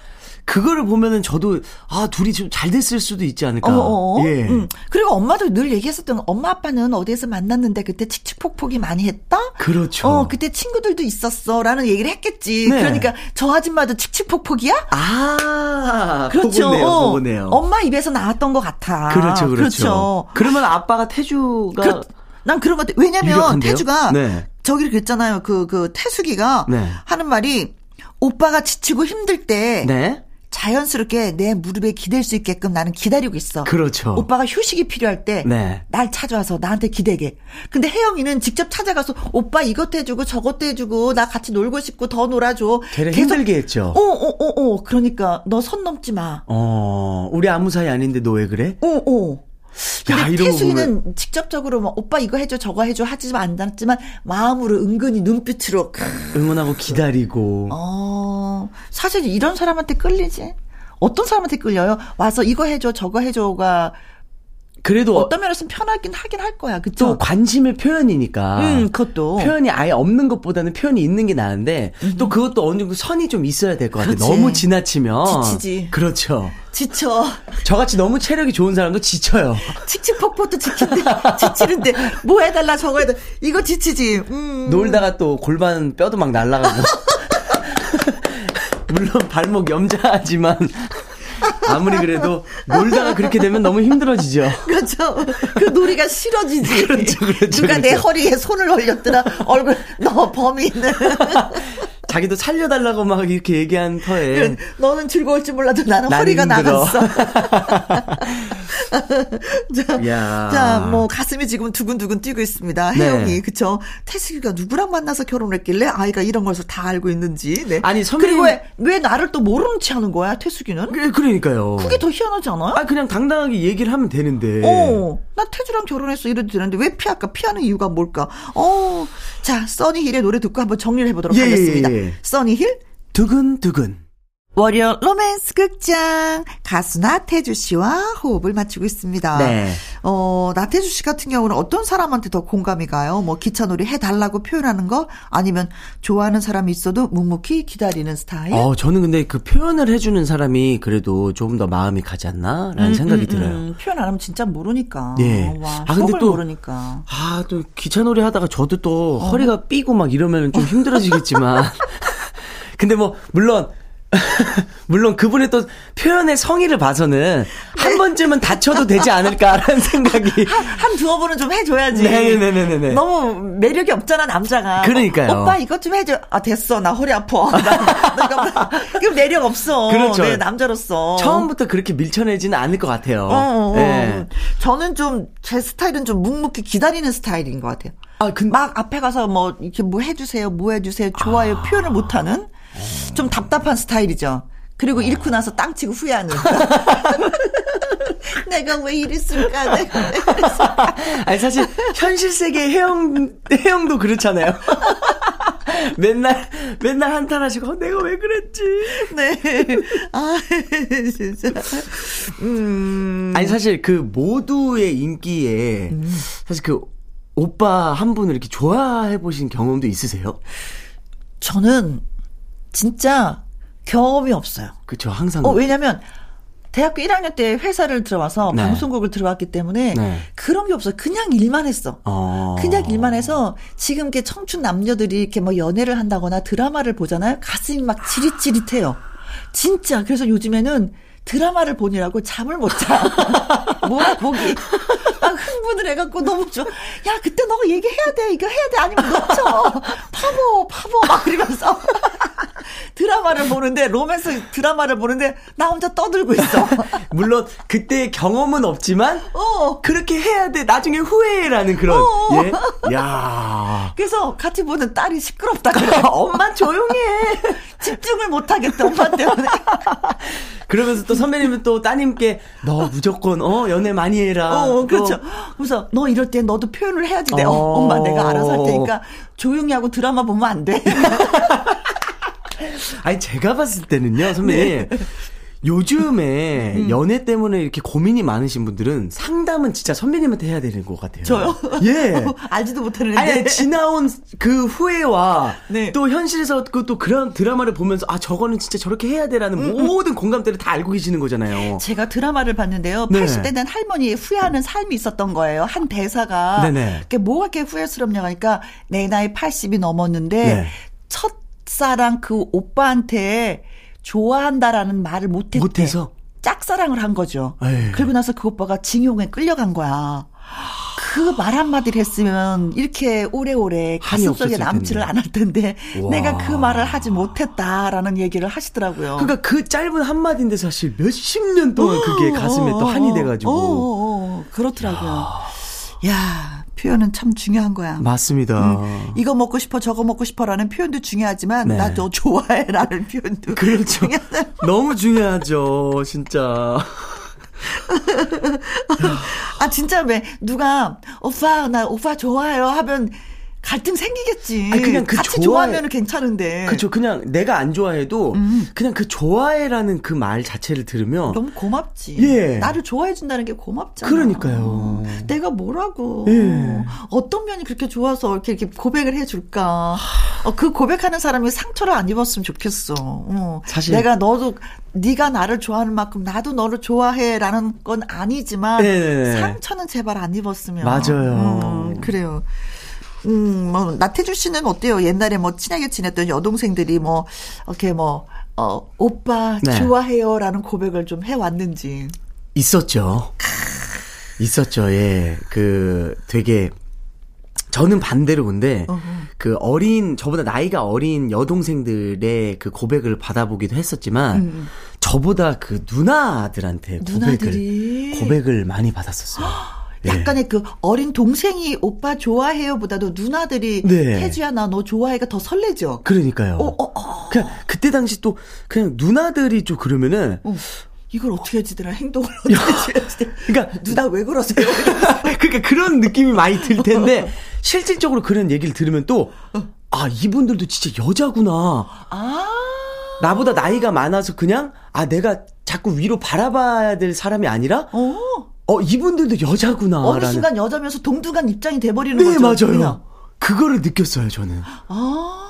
그거를 보면은 저도 아 둘이 좀 잘 됐을 수도 있지 않을까. 어, 어. 예. 음. 그리고 엄마도 늘 얘기했었던 거, 엄마 아빠는 어디에서 만났는데 그때 칙칙폭폭이 많이 했다? 그렇죠. 어, 그때 친구들도 있었어. 라는 얘기를 했겠지. 네. 그러니까 저 아줌마도 칙칙폭폭이야? 아, 그렇죠. 보고네요, 어, 보고네요. 엄마 입에서 나왔던 것 같아. 그렇죠, 그렇죠. 그렇죠. 그러면 아빠가 태주가 그, 난 그런 것 같아. 왜냐면 유력한데요? 태주가 네. 저기를 그랬잖아요. 그, 그 태숙이가 네. 하는 말이 오빠가 지치고 힘들 때 네. 자연스럽게 내 무릎에 기댈 수 있게끔 나는 기다리고 있어. 그렇죠. 오빠가 휴식이 필요할 때날 네. 찾아와서 나한테 기대게. 근데 혜영이는 직접 찾아가서 오빠 이것도 해주고 저것도 해주고 나 같이 놀고 싶고 더 놀아줘. 걔를 힘들게 했죠. 어, 어, 어, 어. 그러니까 너 선 넘지 마. 어, 우리 아무 사이 아닌데 너 왜 그래? 어, 어. 근데 야, 거 태숙이는 직접적으로 막 오빠 이거 해줘 저거 해줘 하지만 않았지만 마음으로 은근히 눈빛으로 크. 응원하고 기다리고. 어 사실 이런 사람한테 끌리지 어떤 사람한테 끌려요 와서 이거 해줘 저거 해줘가 그래도 어떤 면에서는 편하긴 하긴 할 거야 그쵸 또 관심의 표현이니까. 음 그것도 표현이 아예 없는 것보다는 표현이 있는 게 나은데 또 그것도 어느 정도 선이 좀 있어야 될 것 같아요. 그렇지. 너무 지나치면 지치지. 그렇죠. 지쳐 저같이 너무 체력이 좋은 사람도 지쳐요. 칙칙폭폭도 지치는데 지치는데 뭐 해달라 저거 해달라 이거 지치지 음. 놀다가 또 골반 뼈도 막 날아가고. 물론 발목 염자하지만 아무리 그래도 놀다가 그렇게 되면 너무 힘들어지죠. 그렇죠. 그 놀이가 싫어지지. 그렇죠, 그렇죠, 누가 내 그렇죠. 허리에 손을 올렸더라. 얼굴 너 범인은. 자기도 살려달라고 막 이렇게 얘기한 터에 너는 즐거울지 몰라도 나는 허리가 힘들어. 나갔어. 자, 야. 자, 뭐 가슴이 지금 두근두근 뛰고 있습니다. 네. 혜영이 그쵸? 태식이가 누구랑 만나서 결혼했길래 아이가 이런 것을 다 알고 있는지. 네. 아니, 선배님- 그리고 왜, 왜 나를 또 모르는 체 하는 거야? 태숙이는? 그- 그러니까요. 그게 더 희한하지 않아요? 아 그냥 당당하게 얘기를 하면 되는데. 어, 나 태주랑 결혼했어 이래도 되는데 왜 피할까? 피하는 이유가 뭘까? 어, 자, 써니 힐의 노래 듣고 한번 정리를 해보도록 예, 예, 하겠습니다. 예. 써니힐 두근두근. 월요 로맨스 극장 가수 나태주 씨와 호흡을 맞추고 있습니다. 네. 어, 나태주 씨 같은 경우는 어떤 사람한테 더 공감이 가요? 뭐 기차놀이 해달라고 표현하는 거 아니면 좋아하는 사람이 있어도 묵묵히 기다리는 스타일? 어, 저는 근데 그 표현을 해주는 사람이 그래도 조금 더 마음이 가지 않나라는 생각이 들어요. 음, 표현 안 하면 진짜 모르니까. 예. 와, 아, 근데 또- 모르니까. 아, 또 기차놀이 하다가 저도 또 어. 허리가 삐고 막 이러면 좀 힘들어지겠지만. 근데 뭐, 물론, 물론 그분의 또 표현의 성의를 봐서는 한 번쯤은 다쳐도 되지 않을까라는 생각이. 한 두어 번은 좀 해줘야지. 네네네네네. 너무 매력이 없잖아, 남자가. 그러니까요. 어, 오빠 이것 좀 해줘. 아, 됐어. 나 허리 아파. 나, 그 매력 없어. 그렇죠. 네, 남자로서. 처음부터 그렇게 밀쳐내지는 않을 것 같아요. 어, 어, 어. 예. 저는 좀, 제 스타일은 좀 묵묵히 기다리는 스타일인 것 같아요. 아, 근 막 앞에 가서 뭐, 이렇게 뭐 해주세요, 뭐 해주세요, 좋아요, 아. 표현을 못하는 좀 답답한 스타일이죠. 그리고 잃고 나서 땅 치고 후회하는. 내가 왜 이랬을까? 내가 왜 이랬을까? 아니 사실 현실 세계 혜영 혜영도 그렇잖아요. 맨날 맨날 한탄하시고 어, 내가 왜 그랬지? 네. 아, 진짜. 음. 아니 사실 그 모두의 인기에 사실 그 오빠 한 분을 이렇게 좋아해 보신 경험도 있으세요? 저는 진짜 경험이 없어요. 그렇죠. 항상 어, 왜냐면 대학교 1학년 때 회사를 들어와서 네. 방송국을 들어왔기 때문에 네. 그런 게 없어요. 그냥 일만 했어. 어. 그냥 일만 해서 지금 게 청춘 남녀들이 이렇게 뭐 연애를 한다거나 드라마를 보잖아요. 가슴이 막 지릿지릿해요. 진짜. 그래서 요즘에는 드라마를 보느라고 잠을 못 자. 뭐야, 보기. 막 흥분을 해갖고 너무 좋아. 야, 그때 너가 얘기해야 돼. 이거 해야 돼. 아니면 놓쳐. 파보, 파보. 막 그러면서. 드라마를 보는데, 로맨스 드라마를 보는데, 나 혼자 떠들고 있어. 물론 그때 경험은 없지만 어. 그렇게 해야 돼. 나중에 후회라는 그런 어. 예. 야. 그래서 같이 보는 딸이 시끄럽다 그래. 엄마 조용해. 집중을 못 하겠다, 엄마 때문에. 그러면서 또 선배님은 또 따님께 너 무조건 어 연애 많이 해라. 어, 또 그렇죠. 그래서 너 이럴 때 너도 표현을 해야지. 내 어, 어. 엄마 내가 알아서 할 테니까 조용히 하고 드라마 보면 안 돼. 아니 제가 봤을 때는요, 선배님. 네. 요즘에 음. 연애 때문에 이렇게 고민이 많으신 분들은 상담은 진짜 선배님한테 해야 되는 것 같아요. 저요? 예. 알지도 못하는데. 아니, 지나온 그 후회와 네. 또 현실에서 그 또 그런 드라마를 보면서 아 저거는 진짜 저렇게 해야 돼라는 음, 모든 공감대를 다 알고 계시는 거잖아요. 제가 드라마를 봤는데요. 네. 80대 된 할머니의 후회하는 삶이 있었던 거예요. 한 대사가. 네네. 그게 뭐가 이렇게 후회스럽냐고 하니까 내 나이 80이 넘었는데 네. 첫 사랑 그 오빠한테 좋아한다라는 말을 못했대. 못해서? 짝사랑을 한 거죠. 에이. 그리고 나서 그 오빠가 징용에 끌려간 거야. 그 말 한마디를 했으면 이렇게 오래오래 가슴속에 없었을 남지를. 않을 텐데 와. 내가 그 말을 하지 못했다라는 얘기를 하시더라고요. 그러니까 그 짧은 한마디인데 사실 몇십 년 동안 그게 가슴에 또 한이 돼가지고. 어, 어, 어, 그렇더라고요. 야, 표현은 참 중요한 거야. 맞습니다. 음, 이거 먹고 싶어, 저거 먹고 싶어라는 표현도 중요하지만 네. 나너 좋아해라는 표현도 그렇죠. 중요하다. 너무 중요하죠, 진짜. 아 진짜 왜 누가 오빠 나 오빠 좋아해요 하면 갈등 생기겠지. 아니, 그냥 그 같이 좋아해- 좋아하면 괜찮은데. 그렇죠. 그냥 내가 안 좋아해도 음. 그냥 그 좋아해라는 그 말 자체를 들으면 너무 고맙지. 예. 나를 좋아해 준다는 게 고맙잖아. 그러니까요. 내가 뭐라고. 예. 어떤 면이 그렇게 좋아서 이렇게, 이렇게 고백을 해줄까. 어, 그 고백하는 사람이 상처를 안 입었으면 좋겠어. 어. 사실- 내가 너도 네가 나를 좋아하는 만큼 나도 너를 좋아해라는 건 아니지만 네네네. 상처는 제발 안 입었으면. 맞아요. 음, 그래요. 음, 뭐, 나태주 씨는 어때요? 옛날에 뭐, 친하게 지냈던 여동생들이 뭐, 이렇게 뭐, 어, 오빠 네. 좋아해요 라는 고백을 좀 해왔는지. 있었죠. 있었죠. 예. 그 되게 저는 반대로 근데 그 어린 저보다 나이가 어린 여동생들의 그 고백을 받아보기도 했었지만 저보다 그 누나들한테 누나들이. 고백을 고백을 많이 받았었어요. 예. 약간의 그 어린 동생이 오빠 좋아해요 보다도 누나들이 네. 태주야 나 너 좋아해가 더 설레죠. 그러니까요. 어, 어, 어. 그냥 그때 당시 또 그냥 누나들이 좀 그러면은 어, 이걸 어떻게 해지더라 행동을 어떻게 해지더라. 그러니까 누나 왜 그러세요? 그러니까 그런 느낌이 많이 들 텐데 실질적으로 그런 얘기를 들으면 또 아 이분들도 진짜 여자구나. 아. 나보다 나이가 많아서 그냥 아 내가 자꾸 위로 바라봐야 될 사람이 아니라 어. 어 이분들도 여자구나라는. 어느 순간 여자면서 동등한 입장이 돼버리는 네 거죠. 맞아요. 그냥. 그거를 느꼈어요 저는. 아.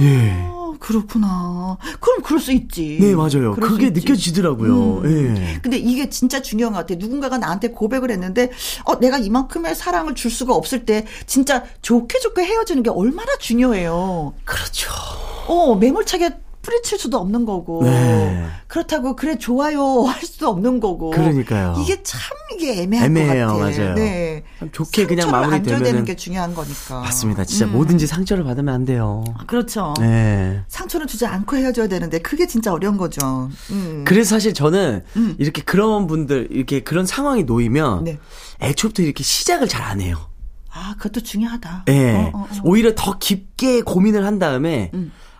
예. 그렇구나. 그럼 그럴 수 있지. 네 맞아요. 그게. 느껴지더라고요. 음. 예. 근데 이게 진짜 중요한 것 같아. 누군가가 나한테 고백을 했는데, 어, 내가 이만큼의 사랑을 줄 수가 없을 때, 진짜 좋게 좋게 헤어지는 게 얼마나 중요해요. 그렇죠. 어, 매몰차게 뿌리칠 수도 없는 거고. 네. 그렇다고, 그래, 좋아요, 할 수도 없는 거고. 그러니까요. 이게 참, 이게 애매한 애매해요, 것 같아. 맞아요. 네. 참 좋게 그냥 상처를 안 줘야 마무리되면은- 되는 게 중요한 거니까. 맞습니다. 진짜 음. 뭐든지 상처를 받으면 안 돼요. 그렇죠. 네. 상처는 주지 않고 헤어져야 되는데, 그게 진짜 어려운 거죠. 음. 그래서 사실 저는 이렇게 그런 분들 이렇게 그런 상황이 놓이면 네. 애초부터 이렇게 시작을 잘 안 해요. 아, 그것도 중요하다. 예. 어, 어, 어. 오히려 더 깊게 고민을 한 다음에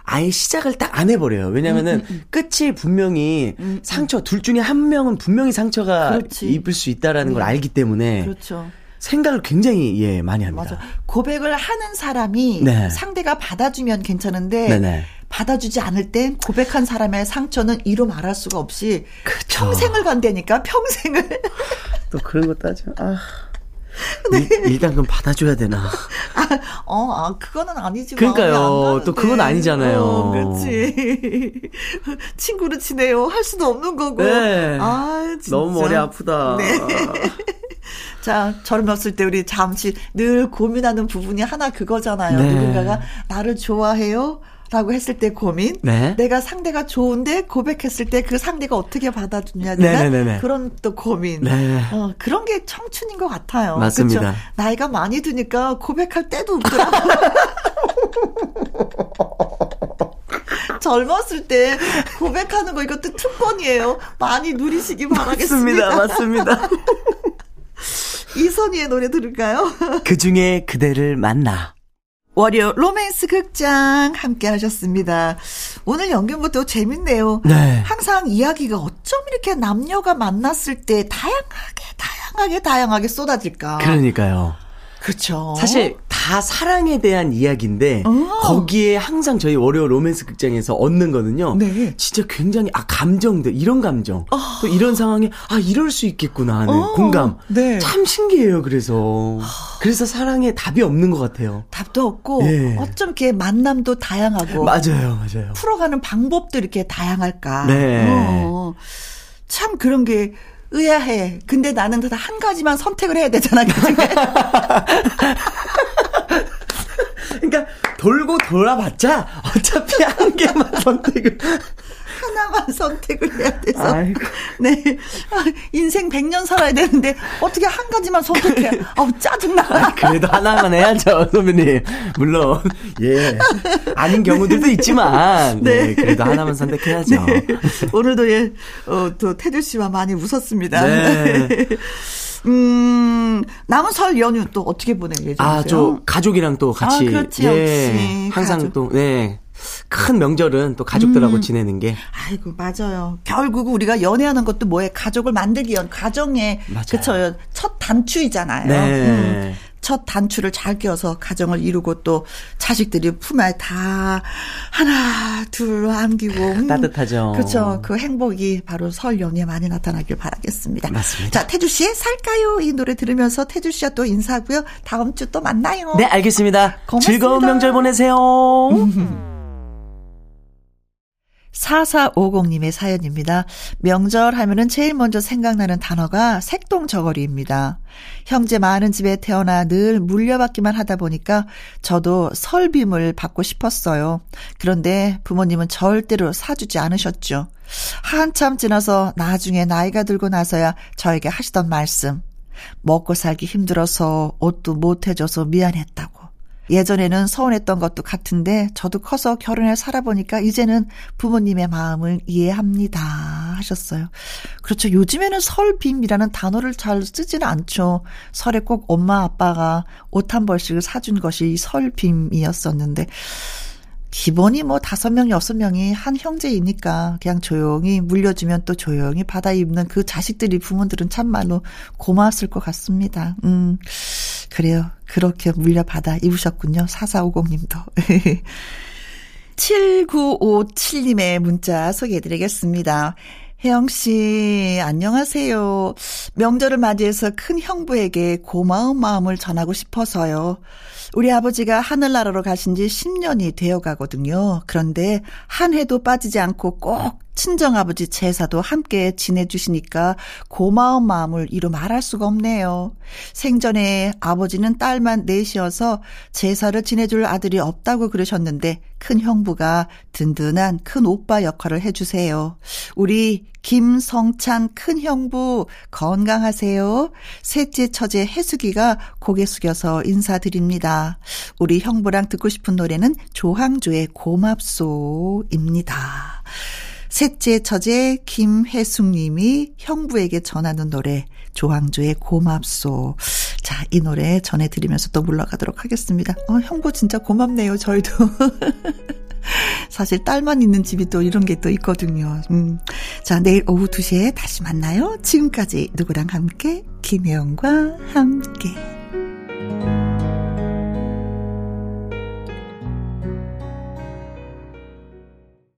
아예 시작을 딱 안 해버려요. 왜냐면은 음, 끝이 분명히 상처 둘 중에 한 명은 분명히 상처가 그렇지. 입을 수 있다라는 걸 알기 때문에 그렇죠. 생각을 굉장히 예 많이 합니다. 맞아. 고백을 하는 사람이 네. 상대가 받아주면 괜찮은데 네네. 받아주지 않을 땐 고백한 사람의 상처는 이루 말할 수가 없이 그쵸. 평생을 간다니까 평생을 또 그런 거 따져. 아. 일, 일단 그럼 받아줘야 되나? 어, 아, 그거는 아니지. 그러니까요. 또 그건 아니잖아요. 어, 그렇지. 친구를 지내요. 할 수도 없는 거고. 네. 아, 진짜. 너무 머리 아프다. 네. 자, 젊었을 때 우리 잠시 늘 고민하는 부분이 하나 그거잖아요. 네. 누군가가 나를 좋아해요? 라고 했을 때 고민. 네. 내가 상대가 좋은데 고백했을 때 그 상대가 어떻게 받아주냐에 대한 네네네네. 그런 또 고민. 네. 어, 그런 게 청춘인 것 같아요. 맞습니다. 그쵸? 나이가 많이 드니까 고백할 때도 없더라. 젊었을 때 고백하는 거 이것도 특권이에요. 많이 누리시기 바라겠습니다. 맞습니다. 맞습니다. 이선희의 노래 들을까요? 그 중에 그대를 만나. 월요 로맨스 극장 함께 하셨습니다. 오늘 연극부터 재밌네요. 네. 항상 이야기가 어쩜 이렇게 남녀가 만났을 때 다양하게 다양하게 다양하게 쏟아질까. 그러니까요. 그렇죠. 사실 다 사랑에 대한 이야기인데 어. 거기에 항상 저희 월요 로맨스 극장에서 얻는 거는요. 네. 진짜 굉장히 아 감정들 이런 감정 또 이런 상황에 아 이럴 수 있겠구나 하는 어. 공감 네. 참 신기해요. 그래서 그래서 사랑에 답이 없는 것 같아요. 답도 없고 예. 어쩜 이렇게 만남도 다양하고 맞아요, 맞아요. 풀어가는 방법도 이렇게 다양할까. 네. 어, 참 그런 게 의아해. 근데 나는 다 한 가지만 선택을 해야 되잖아. 그치? 그러니까 돌고 돌아봤자 어차피 한 개만 선택을. 하나만 선택을 해야 돼서. 아이고. 네. 아, 인생 100년 살아야 되는데 어떻게 한 가지만 선택해. 아우 짜증나. 그래도 하나만 해야죠, 선배님. 물론, 예. 아닌 경우들도 있지만, 네. 네. 그래도 하나만 선택해야죠. 네. 오늘도 예, 어, 또 태주 씨와 많이 웃었습니다. 네. 음, 남은 설 연휴 또 어떻게 보낼 예정이세요? 아, 저 가족이랑 또 같이. 아, 그렇지, 예. 역시. 항상 가족. 또, 네. 큰 명절은 또 가족들하고 음. 지내는 게. 아이고 맞아요. 결국 우리가 연애하는 것도 뭐에 가족을 만들기 위한 가정의 맞아요. 그쵸 첫 단추이잖아요. 네. 음, 첫 단추를 잘 끼워서 가정을 이루고 또 자식들이 품에 다 하나 둘 안기고 음, 따뜻하죠. 그렇죠. 그 행복이 바로 설 연휴에 많이 나타나길 바라겠습니다. 맞습니다. 자 태주 씨의 살까요 이 노래 들으면서 태주 씨와 또 인사하고요. 다음 주 또 만나요. 네, 알겠습니다. 고맙습니다. 즐거운 명절 보내세요. 4450님의 사연입니다. 명절 하면은 제일 먼저 생각나는 단어가 색동 저고리입니다. 형제 많은 집에 태어나 늘 물려받기만 하다 보니까 저도 설빔을 받고 싶었어요. 그런데 부모님은 절대로 사주지 않으셨죠. 한참 지나서 나중에 나이가 들고 나서야 저에게 하시던 말씀. 먹고 살기 힘들어서 옷도 못 해줘서 미안했다고. 예전에는 서운했던 것도 같은데 저도 커서 결혼해 살아보니까 이제는 부모님의 마음을 이해합니다 하셨어요. 그렇죠. 요즘에는 설빔이라는 단어를 잘 쓰지는 않죠. 설에 꼭 엄마 아빠가 옷 한 벌씩을 사준 것이 설빔이었었는데 기본이 뭐 다섯 명, 여섯 명이 한 형제이니까 그냥 조용히 물려주면 또 조용히 받아 입는 그 자식들이 부모들은 참말로 고마웠을 것 같습니다. 음, 그래요. 그렇게 물려받아 입으셨군요. 4450님도. 7957님의 문자 소개해드리겠습니다. 혜영 씨, 안녕하세요. 명절을 맞이해서 큰 형부에게 고마운 마음을 전하고 싶어서요. 우리 아버지가 하늘나라로 가신 지 10년이 되어 가거든요. 그런데 한 해도 빠지지 않고 꼭 친정아버지 제사도 함께 지내주시니까 고마운 마음을 이루 말할 수가 없네요. 생전에 아버지는 딸만 넷이어서 제사를 지내줄 아들이 없다고 그러셨는데 큰 형부가 든든한 큰 오빠 역할을 해주세요. 우리 김성찬 큰 형부 건강하세요. 셋째 처제 해수기가 고개 숙여서 인사드립니다. 우리 형부랑 듣고 싶은 노래는 조항조의 고맙소입니다. 셋째 처제 김혜숙 님이 형부에게 전하는 노래 조항조의 고맙소. 자, 이 노래 전해드리면서 또 물러가도록 하겠습니다. 어, 형부 진짜 고맙네요. 저희도. 사실 딸만 있는 집이 또 이런 게 또 있거든요. 음. 자, 내일 오후 2시에 다시 만나요. 지금까지 누구랑 함께? 김혜영과 함께.